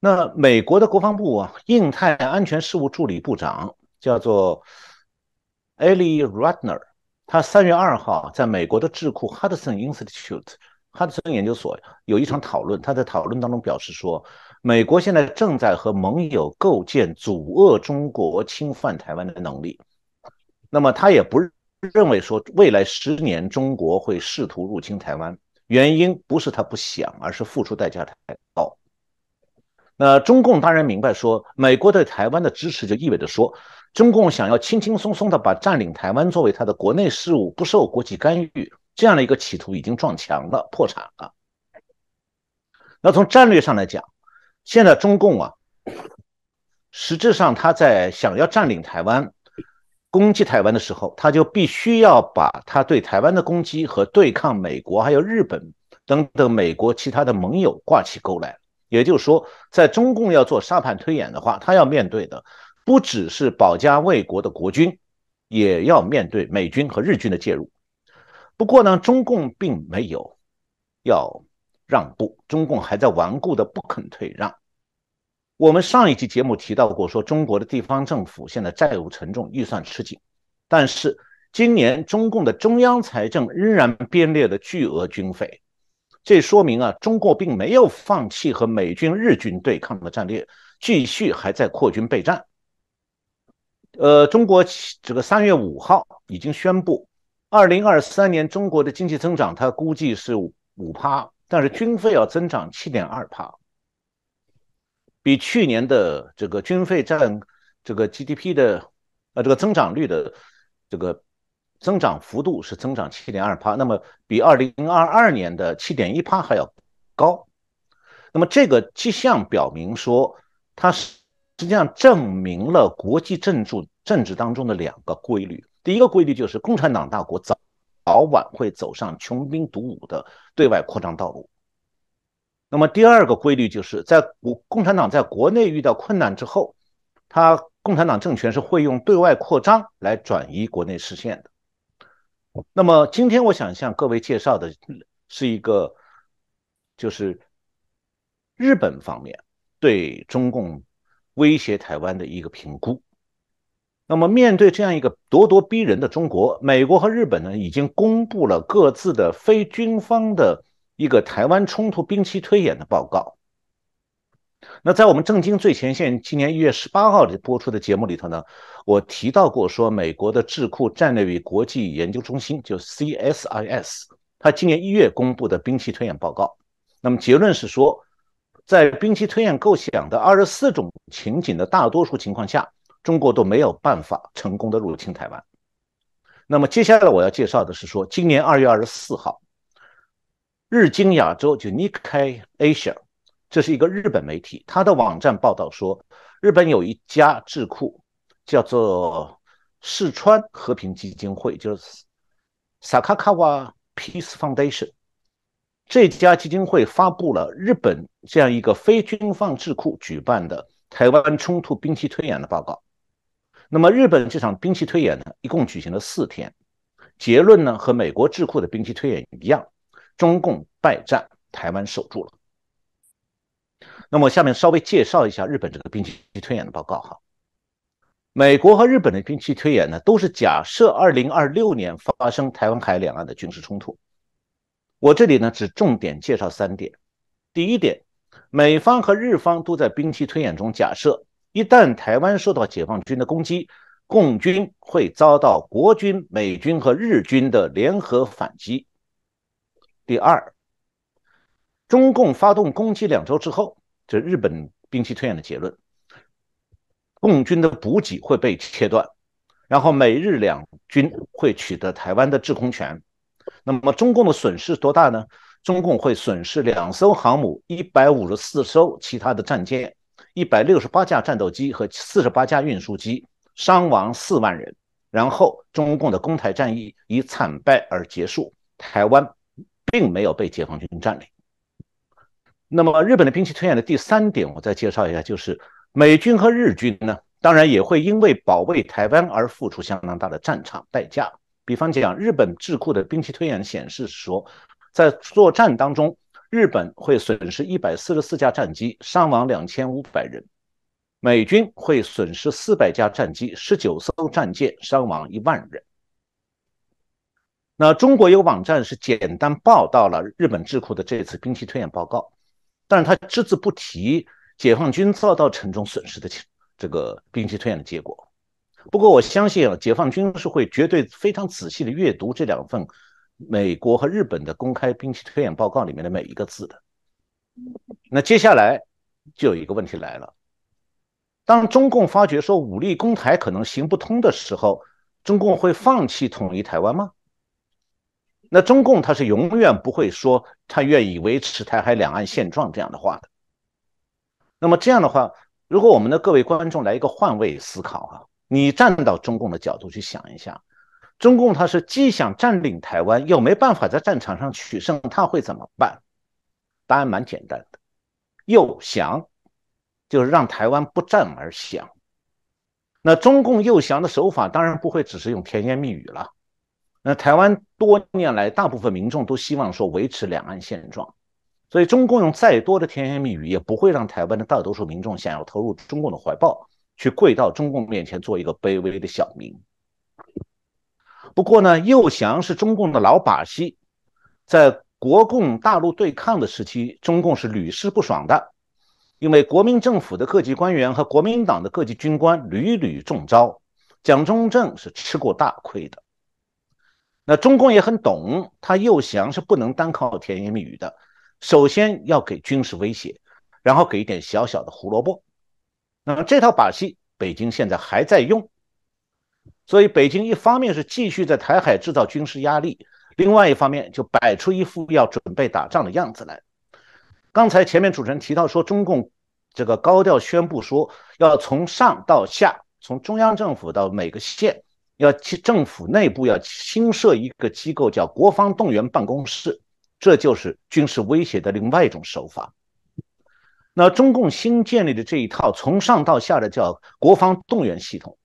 那美国的国防部啊，印太安全事务助理部长叫做 Ali Ratner，他三月二号在美国的智库 Hudson Institute。哈德森研究所有一场讨论，他在讨论当中表示说，美国现在正在和盟友构建阻遏中国侵犯台湾的能力。那么他也不认为说未来十年中国会试图入侵台湾，原因不是他不想，而是付出代价太高。那中共当然明白说，美国对台湾的支持就意味着说，中共想要轻轻松松的把占领台湾作为他的国内事务，不受国际干预。这样的一个企图已经撞墙了，破产了。那从战略上来讲，现在中共啊，实质上他在想要占领台湾、攻击台湾的时候，他就必须要把他对台湾的攻击和对抗美国、还有日本等等美国其他的盟友挂起钩来。也就是说，在中共要做沙盘推演的话，他要面对的不只是保家卫国的国军，也要面对美军和日军的介入。不过呢，中共并没有要让步，中共还在顽固的不肯退让。我们上一期节目提到过，说中国的地方政府现在债务沉重，预算吃紧，但是今年中共的中央财政仍然编列了巨额军费，这说明啊，中国并没有放弃和美军、日军对抗的战略，继续还在扩军备战。呃，中国这个三月五号已经宣布。二零二三年中国的经济增长，它估计是五趴，但是军费要增长七点二趴，比去年的这个军费占这个 GDP 的呃这个增长率的这个增长幅度是增长七点二趴，那么比二零二二年的七点一趴还要高。那么这个迹象表明说，它实际上证明了国际政治政治当中的两个规律。第一个规律就是共产党大国早早晚会走上穷兵黩武的对外扩张道路。那么第二个规律就是在国共产党在国内遇到困难之后，他共产党政权是会用对外扩张来转移国内视线的。那么今天我想向各位介绍的是一个，就是日本方面对中共威胁台湾的一个评估。那么面对这样一个咄咄逼人的中国，美国和日本呢，已经公布了各自的非军方的一个台湾冲突兵棋推演的报告。那在我们正经最前线今年一月十八号的播出的节目里头呢，我提到过说，美国的智库战略与国际研究中心就 CSIS，它今年一月公布的兵器推演报告，那么结论是说，在兵棋推演构想的二十四种情景的大多数情况下，中国都没有办法成功的入侵台湾。那么接下来我要介绍的是说，今年二月二十四号，日经亚洲就 Nikkei Asia。这是一个日本媒体，它的网站报道说，日本有一家智库叫做四川和平基金会，就是 Sakakawa Peace Foundation。这家基金会发布了日本这样一个非军方智库举办的台湾冲突兵器推演的报告。那么，日本这场兵棋推演呢，一共举行了四天，结论呢和美国智库的兵棋推演一样，中共败战，台湾守住了。那么下面稍微介绍一下日本这个兵棋推演的报告哈。美国和日本的兵棋推演呢，都是假设二零二六年发生台湾海两岸的军事冲突。我这里呢只重点介绍三点。第一点，美方和日方都在兵棋推演中假设，一旦台湾受到解放军的攻击，共军会遭到国军、美军和日军的联合反击。第二，中共发动攻击两周之后。这日本兵棋推演的结论，共军的补给会被切断，然后美日两军会取得台湾的制空权。那么中共的损失多大呢？中共会损失两艘航母、一百五十四艘其他的战舰、一百六十八架战斗机和四十八架运输机，伤亡四万人。然后中共的攻台战役以惨败而结束，台湾并没有被解放军占领。那么，日本的兵器推演的第三点，我再介绍一下，就是美军和日军呢，当然也会因为保卫台湾而付出相当大的战场代价。比方讲，日本智库的兵器推演显示说，在作战当中，日本会损失一百四十四架战机，伤亡两千五百人；美军会损失四百架战机、十九艘战舰，伤亡一万人。那中国有网站是简单报道了日本智库的这次兵器推演报告。但是他只字不提解放军遭到沉重损失的这个兵器推演的结果。不过我相信啊，解放军是会绝对非常仔细的阅读这两份美国和日本的公开兵器推演报告里面的每一个字的。那接下来就有一个问题来了：当中共发觉说武力攻台可能行不通的时候，中共会放弃统一台湾吗？那中共他是永远不会说他愿意维持台海两岸现状这样的话的。那么这样的话，如果我们的各位观众来一个换位思考啊，你站到中共的角度去想一下，中共他是既想占领台湾，又没办法在战场上取胜，他会怎么办？答案蛮简单的，诱降，就是让台湾不战而降。那中共诱降的手法当然不会只是用甜言蜜语了。那台湾多年来，大部分民众都希望说维持两岸现状，所以中共用再多的甜言蜜语，也不会让台湾的大多数民众想要投入中共的怀抱，去跪到中共面前做一个卑微的小民。不过呢，诱降是中共的老把戏，在国共大陆对抗的时期，中共是屡试不爽的，因为国民政府的各级官员和国民党的各级军官屡屡中招，蒋中正是吃过大亏的。那中共也很懂，他诱降是不能单靠甜言蜜语的，首先要给军事威胁，然后给一点小小的胡萝卜。那么这套把戏，北京现在还在用，所以北京一方面是继续在台海制造军事压力，另外一方面就摆出一副要准备打仗的样子来。刚才前面主持人提到说，中共这个高调宣布说，要从上到下，从中央政府到每个县。要去政府内部要新设一个机构，叫国防动员办公室，这就是军事威胁的另外一种手法。那中共新建立的这一套从上到下的叫国防动员系统，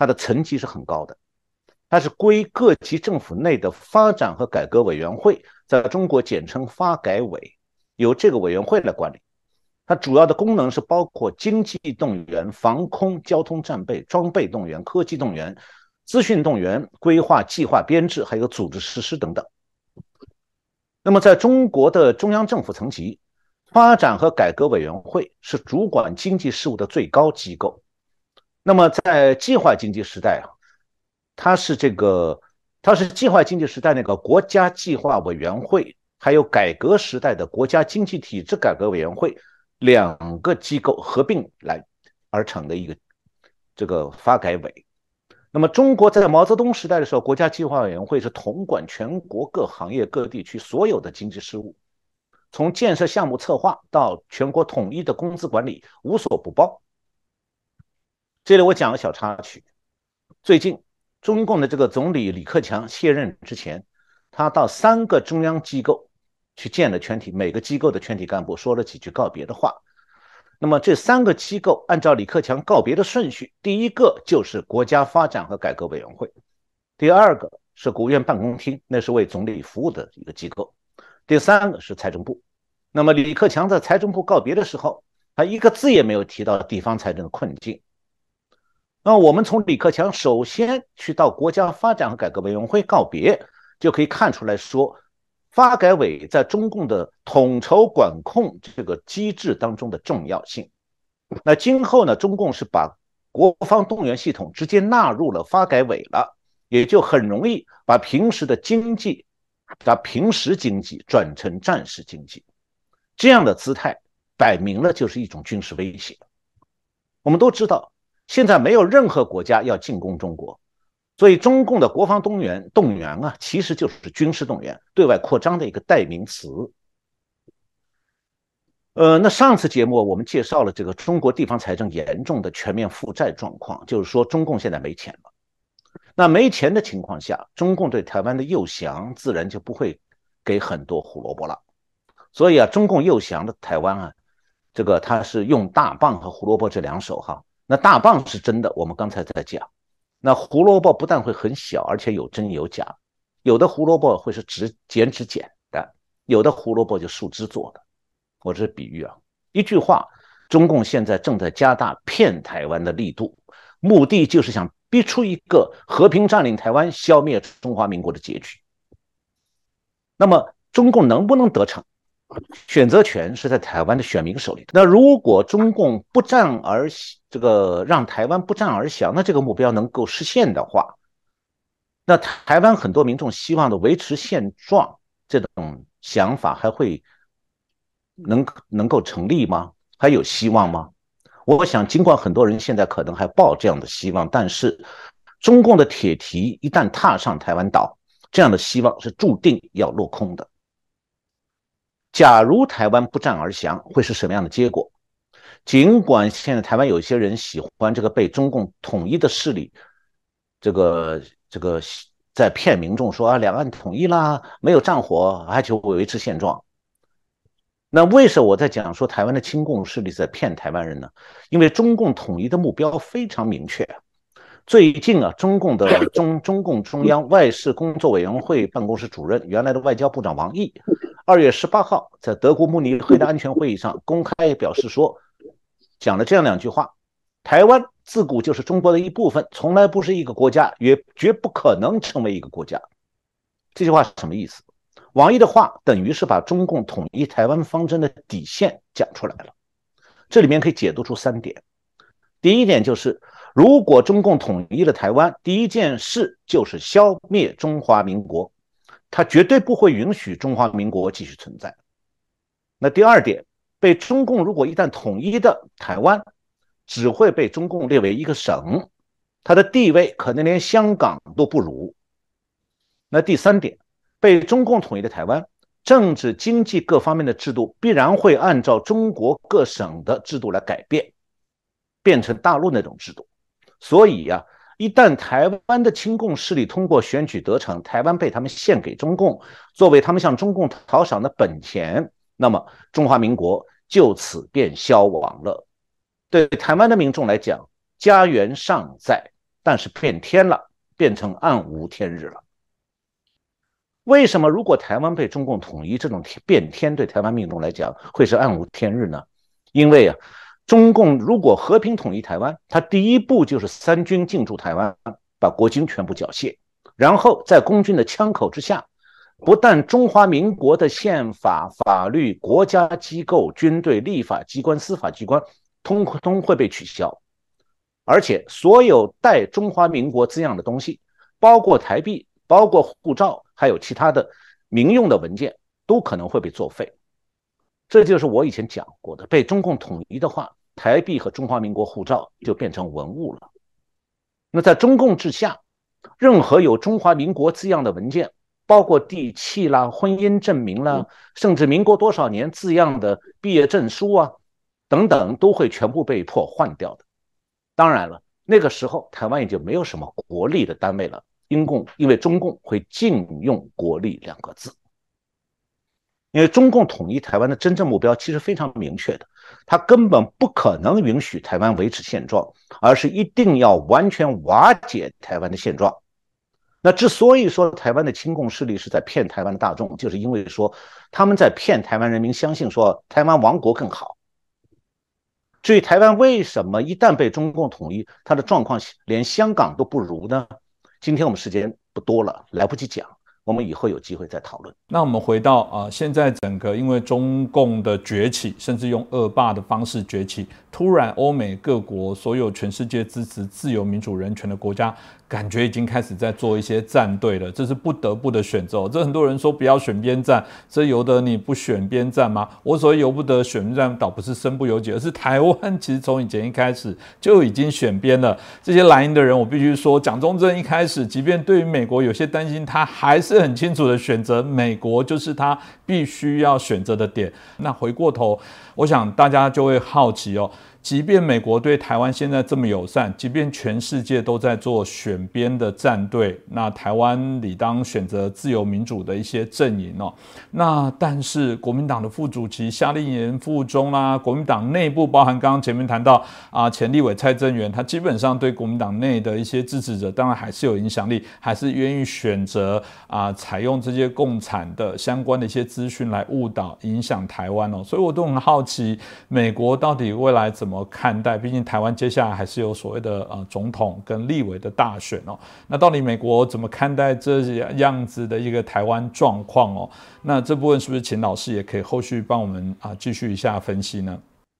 它的层级是很高的，它是归各级政府内的发展和改革委员会，在中国简称发改委，由这个委员会来管理。它主要的功能是包括经济动员、防空、交通战备、装备动员、科技动员、资讯动员、规划、计划、编制，还有组织实施等等。那么，在中国的中央政府层级，发展和改革委员会是主管经济事务的最高机构。那么，在计划经济时代啊，它是这个，它是计划经济时代那个国家计划委员会，还有改革时代的国家经济体制改革委员会两个机构合并来而成的一个这个发改委。那么，中国在毛泽东时代的时候，国家计划委员会是统管全国各行业各地区所有的经济事务，从建设项目策划到全国统一的工资管理，无所不包。这里我讲个小插曲，最近中共的这个总理李克强卸任之前，他到三个中央机构去见了全体每个机构的全体干部，说了几句告别的话。那么这三个机构按照李克强告别的顺序，第一个就是国家发展和改革委员会，第二个是国务院办公厅，那是为总理服务的一个机构，第三个是财政部。那么李克强在财政部告别的时候，他一个字也没有提到地方财政的困境。那我们从李克强首先去到国家发展和改革委员会告别，就可以看出来说。发改委在中共的统筹管控这个机制当中的重要性。那今后呢，中共是把国防动员系统直接纳入了发改委了，也就很容易把平时的经济，把平时经济转成战时经济，这样的姿态摆明了就是一种军事威胁。我们都知道，现在没有任何国家要进攻中国。所以，中共的国防动员动员啊，其实就是军事动员、对外扩张的一个代名词。呃，那上次节目我们介绍了这个中国地方财政严重的全面负债状况，就是说中共现在没钱了。那没钱的情况下，中共对台湾的诱降自然就不会给很多胡萝卜了。所以啊，中共诱降的台湾啊，这个他是用大棒和胡萝卜这两手哈。那大棒是真的，我们刚才在讲。那胡萝卜不但会很小，而且有真有假。有的胡萝卜会是直剪纸剪的，有的胡萝卜就树枝做的。我这是比喻啊，一句话，中共现在正在加大骗台湾的力度，目的就是想逼出一个和平占领台湾、消灭中华民国的结局。那么，中共能不能得逞？选择权是在台湾的选民手里。那如果中共不战而这个让台湾不战而降，那这个目标能够实现的话，那台湾很多民众希望的维持现状这种想法还会能能够成立吗？还有希望吗？我想，尽管很多人现在可能还抱这样的希望，但是中共的铁蹄一旦踏上台湾岛，这样的希望是注定要落空的。假如台湾不战而降，会是什么样的结果？尽管现在台湾有些人喜欢这个被中共统一的势力，这个这个在骗民众说啊，两岸统一啦，没有战火，还求维持现状。那为什么我在讲说台湾的亲共势力在骗台湾人呢？因为中共统一的目标非常明确。最近啊，中共的中中共中央外事工作委员会办公室主任，原来的外交部长王毅。二月十八号，在德国慕尼黑的安全会议上公开表示说，讲了这样两句话：台湾自古就是中国的一部分，从来不是一个国家，也绝不可能成为一个国家。这句话是什么意思？王毅的话等于是把中共统一台湾方针的底线讲出来了。这里面可以解读出三点：第一点就是，如果中共统一了台湾，第一件事就是消灭中华民国。他绝对不会允许中华民国继续存在。那第二点，被中共如果一旦统一的台湾，只会被中共列为一个省，它的地位可能连香港都不如。那第三点，被中共统一的台湾，政治、经济各方面的制度必然会按照中国各省的制度来改变，变成大陆那种制度。所以呀。一旦台湾的亲共势力通过选举得逞，台湾被他们献给中共，作为他们向中共讨赏的本钱，那么中华民国就此便消亡了。对台湾的民众来讲，家园尚在，但是变天了，变成暗无天日了。为什么如果台湾被中共统一，这种变天对台湾民众来讲会是暗无天日呢？因为啊，中共如果和平统一台湾，他第一步就是三军进驻台湾，把国军全部缴械，然后在共军的枪口之下，不但中华民国的宪法、法律、国家机构、军队、立法机关、司法机关，通通会被取消，而且所有带中华民国字样的东西，包括台币、包括护照，还有其他的民用的文件，都可能会被作废。这就是我以前讲过的，被中共统一的话，台币和中华民国护照就变成文物了。那在中共之下，任何有中华民国字样的文件，包括地契啦、婚姻证明啦，甚至民国多少年字样的毕业证书啊，等等，都会全部被迫换掉的。当然了，那个时候台湾也就没有什么国力的单位了，因共因为中共会禁用“国力”两个字。因为中共统一台湾的真正目标其实非常明确的，他根本不可能允许台湾维持现状，而是一定要完全瓦解台湾的现状。那之所以说台湾的亲共势力是在骗台湾的大众，就是因为说他们在骗台湾人民相信说台湾亡国更好。至于台湾为什么一旦被中共统一，它的状况连香港都不如呢？今天我们时间不多了，来不及讲。我们以后有机会再讨论。那我们回到啊，现在整个因为中共的崛起，甚至用恶霸的方式崛起，突然欧美各国所有全世界支持自由民主人权的国家。感觉已经开始在做一些站队了，这是不得不的选择。这很多人说不要选边站，这由得你不选边站吗？我所谓由不得选边站，倒不是身不由己，而是台湾其实从以前一开始就已经选边了。这些蓝营的人，我必须说，蒋中正一开始，即便对于美国有些担心，他还是很清楚的选择美国就是他必须要选择的点。那回过头，我想大家就会好奇哦。即便美国对台湾现在这么友善，即便全世界都在做选边的战队，那台湾理当选择自由民主的一些阵营哦。那但是国民党的副主席夏立言副中啦，国民党内部包含刚刚前面谈到啊，前立委蔡正元，他基本上对国民党内的一些支持者，当然还是有影响力，还是愿意选择啊，采用这些共产的相关的一些资讯来误导影响台湾哦。所以我都很好奇，美国到底未来怎么？怎么看待？毕竟台湾接下来还是有所谓的呃总统跟立委的大选哦。那到底美国怎么看待这样子的一个台湾状况哦？那这部分是不是请老师也可以后续帮我们啊继续一下分析呢？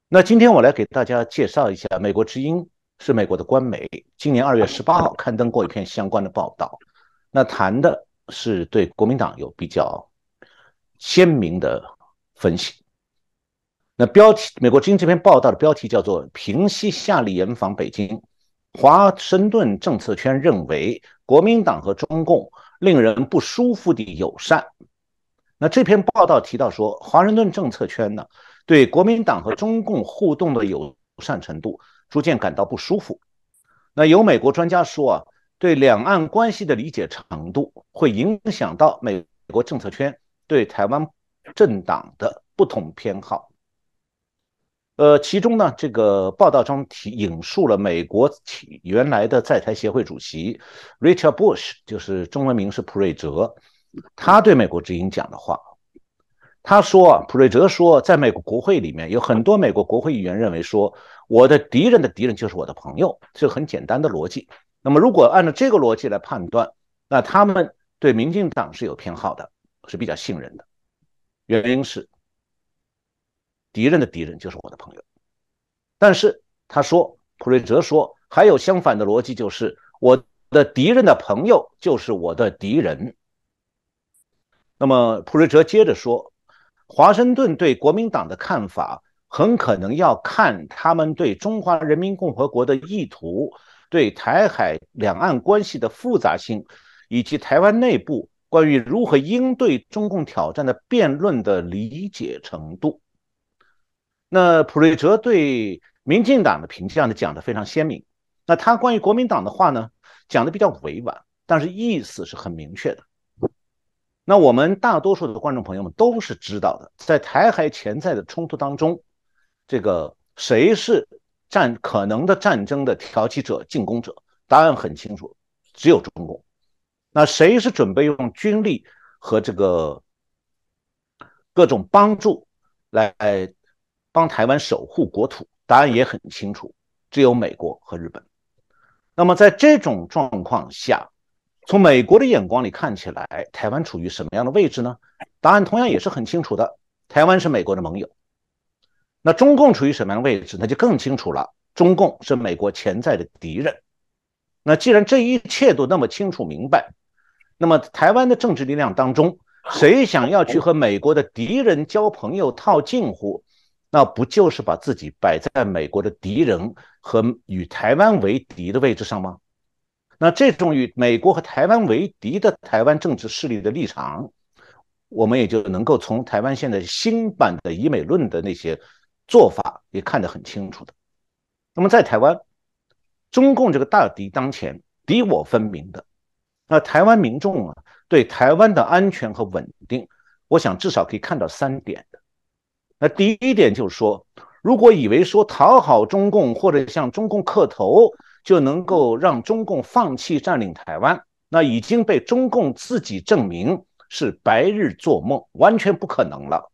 那今天我来给大家介绍一下，美国之音是美国的官媒，今年二月十八号刊登过一篇相关的报道。那谈的是对国民党有比较鲜明的分析。那标题，美国《之音》这篇报道的标题叫做“平息夏利严访北京”，华盛顿政策圈认为国民党和中共令人不舒服的友善。那这篇报道提到说，华盛顿政策圈呢对国民党和中共互动的友善程度逐渐感到不舒服。那有美国专家说啊，对两岸关系的理解程度会影响到美国政策圈对台湾政党的不同偏好。呃，其中呢，这个报道中提引述了美国原来的在台协会主席 Richard Bush，就是中文名是普瑞哲，他对美国之音讲的话。他说啊，普瑞哲说，在美国国会里面有很多美国国会议员认为说，我的敌人的敌人就是我的朋友，这很简单的逻辑。那么如果按照这个逻辑来判断，那他们对民进党是有偏好的，是比较信任的，原因是。敌人的敌人就是我的朋友，但是他说，普瑞泽说，还有相反的逻辑，就是我的敌人的朋友就是我的敌人。那么普瑞泽接着说，华盛顿对国民党的看法很可能要看他们对中华人民共和国的意图、对台海两岸关系的复杂性，以及台湾内部关于如何应对中共挑战的辩论的理解程度。那普瑞哲对民进党的评价呢，讲的非常鲜明。那他关于国民党的话呢，讲的比较委婉，但是意思是很明确的。那我们大多数的观众朋友们都是知道的，在台海潜在的冲突当中，这个谁是战可能的战争的挑起者、进攻者？答案很清楚，只有中共。那谁是准备用军力和这个各种帮助来？帮台湾守护国土？答案也很清楚，只有美国和日本。那么在这种状况下，从美国的眼光里看起来，台湾处于什么样的位置呢？答案同样也是很清楚的，台湾是美国的盟友。那中共处于什么样的位置？那就更清楚了，中共是美国潜在的敌人。那既然这一切都那么清楚明白，那么台湾的政治力量当中，谁想要去和美国的敌人交朋友、套近乎，那不就是把自己摆在美国的敌人和与台湾为敌的位置上吗？那这种与美国和台湾为敌的台湾政治势力的立场，我们也就能够从台湾现在新版的以美论的那些做法也看得很清楚的。那么在台湾，中共这个大敌当前，敌我分明的，那台湾民众啊，对台湾的安全和稳定，我想至少可以看到三点。那第一点就是说，如果以为说讨好中共或者向中共磕头，就能够让中共放弃占领台湾，那已经被中共自己证明是白日做梦，完全不可能了。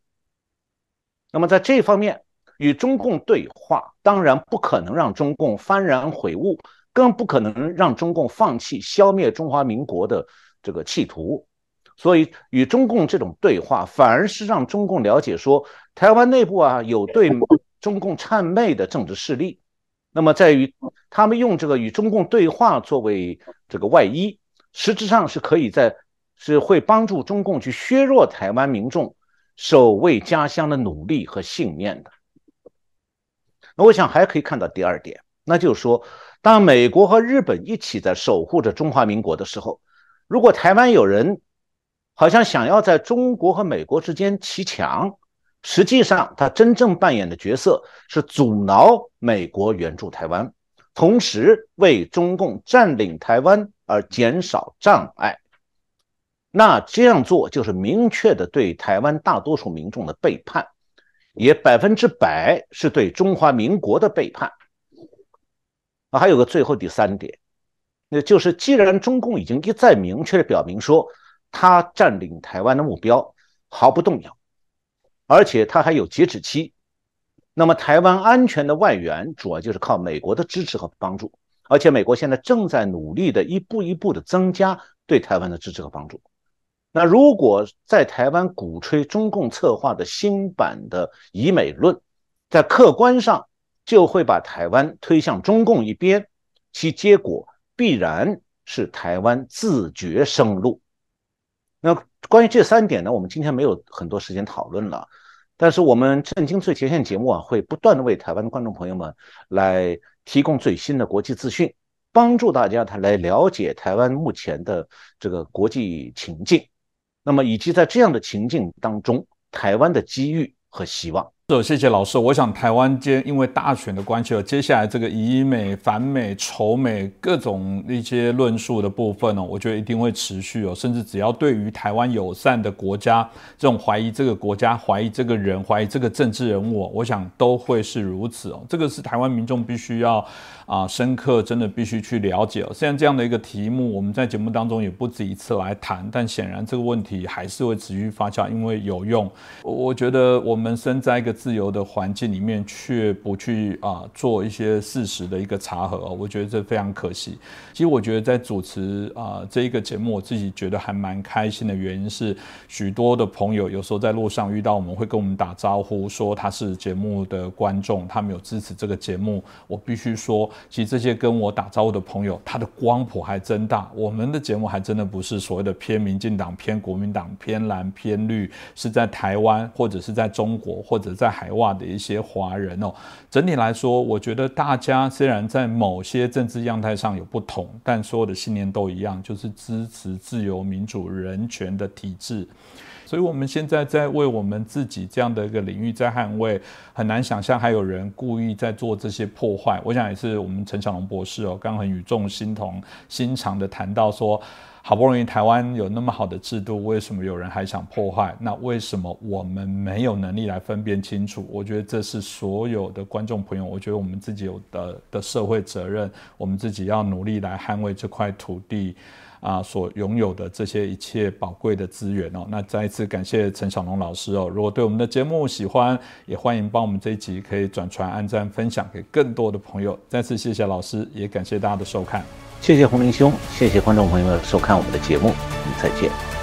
那么在这方面与中共对话，当然不可能让中共幡然悔悟，更不可能让中共放弃消灭中华民国的这个企图。所以与中共这种对话，反而是让中共了解说，台湾内部啊有对中共谄媚的政治势力。那么，在于他们用这个与中共对话作为这个外衣，实质上是可以在是会帮助中共去削弱台湾民众守卫家乡的努力和信念的。那我想还可以看到第二点，那就是说，当美国和日本一起在守护着中华民国的时候，如果台湾有人好像想要在中国和美国之间骑墙。实际上，他真正扮演的角色是阻挠美国援助台湾，同时为中共占领台湾而减少障碍。那这样做就是明确的对台湾大多数民众的背叛，也百分之百是对中华民国的背叛。啊，还有个最后第三点，那就是既然中共已经一再明确的表明说，他占领台湾的目标毫不动摇。而且他还有截止期，那么台湾安全的外援主要就是靠美国的支持和帮助，而且美国现在正在努力的一步一步的增加对台湾的支持和帮助。那如果在台湾鼓吹中共策划的新版的以美论，在客观上就会把台湾推向中共一边，其结果必然是台湾自绝生路。那关于这三点呢，我们今天没有很多时间讨论了。但是我们震惊最前线节目啊，会不断的为台湾的观众朋友们来提供最新的国际资讯，帮助大家他来了解台湾目前的这个国际情境，那么以及在这样的情境当中，台湾的机遇和希望。是，谢谢老师。我想台湾间因为大选的关系，接下来这个以美、反美、仇美各种一些论述的部分呢，我觉得一定会持续哦。甚至只要对于台湾友善的国家，这种怀疑这个国家、怀疑这个人、怀疑这个政治人物，我想都会是如此哦。这个是台湾民众必须要啊深刻，真的必须去了解哦。虽然这样的一个题目，我们在节目当中也不止一次来谈，但显然这个问题还是会持续发酵，因为有用。我觉得我们身在一个。自由的环境里面，却不去啊做一些事实的一个查核，我觉得这非常可惜。其实我觉得在主持啊这一个节目，我自己觉得还蛮开心的原因是，许多的朋友有时候在路上遇到我们会跟我们打招呼，说他是节目的观众，他们有支持这个节目。我必须说，其实这些跟我打招呼的朋友，他的光谱还真大。我们的节目还真的不是所谓的偏民进党、偏国民党、偏蓝、偏绿，是在台湾或者是在中国或者在。在海外的一些华人哦，整体来说，我觉得大家虽然在某些政治样态上有不同，但所有的信念都一样，就是支持自由、民主、人权的体制。所以，我们现在在为我们自己这样的一个领域在捍卫，很难想象还有人故意在做这些破坏。我想也是我们陈小龙博士哦，刚很语重心同、心长的谈到说。好不容易台湾有那么好的制度，为什么有人还想破坏？那为什么我们没有能力来分辨清楚？我觉得这是所有的观众朋友，我觉得我们自己有的的社会责任，我们自己要努力来捍卫这块土地。啊，所拥有的这些一切宝贵的资源哦，那再一次感谢陈小龙老师哦。如果对我们的节目喜欢，也欢迎帮我们这一集可以转传、按赞、分享给更多的朋友。再次谢谢老师，也感谢大家的收看。谢谢洪林兄，谢谢观众朋友们收看我们的节目，再见。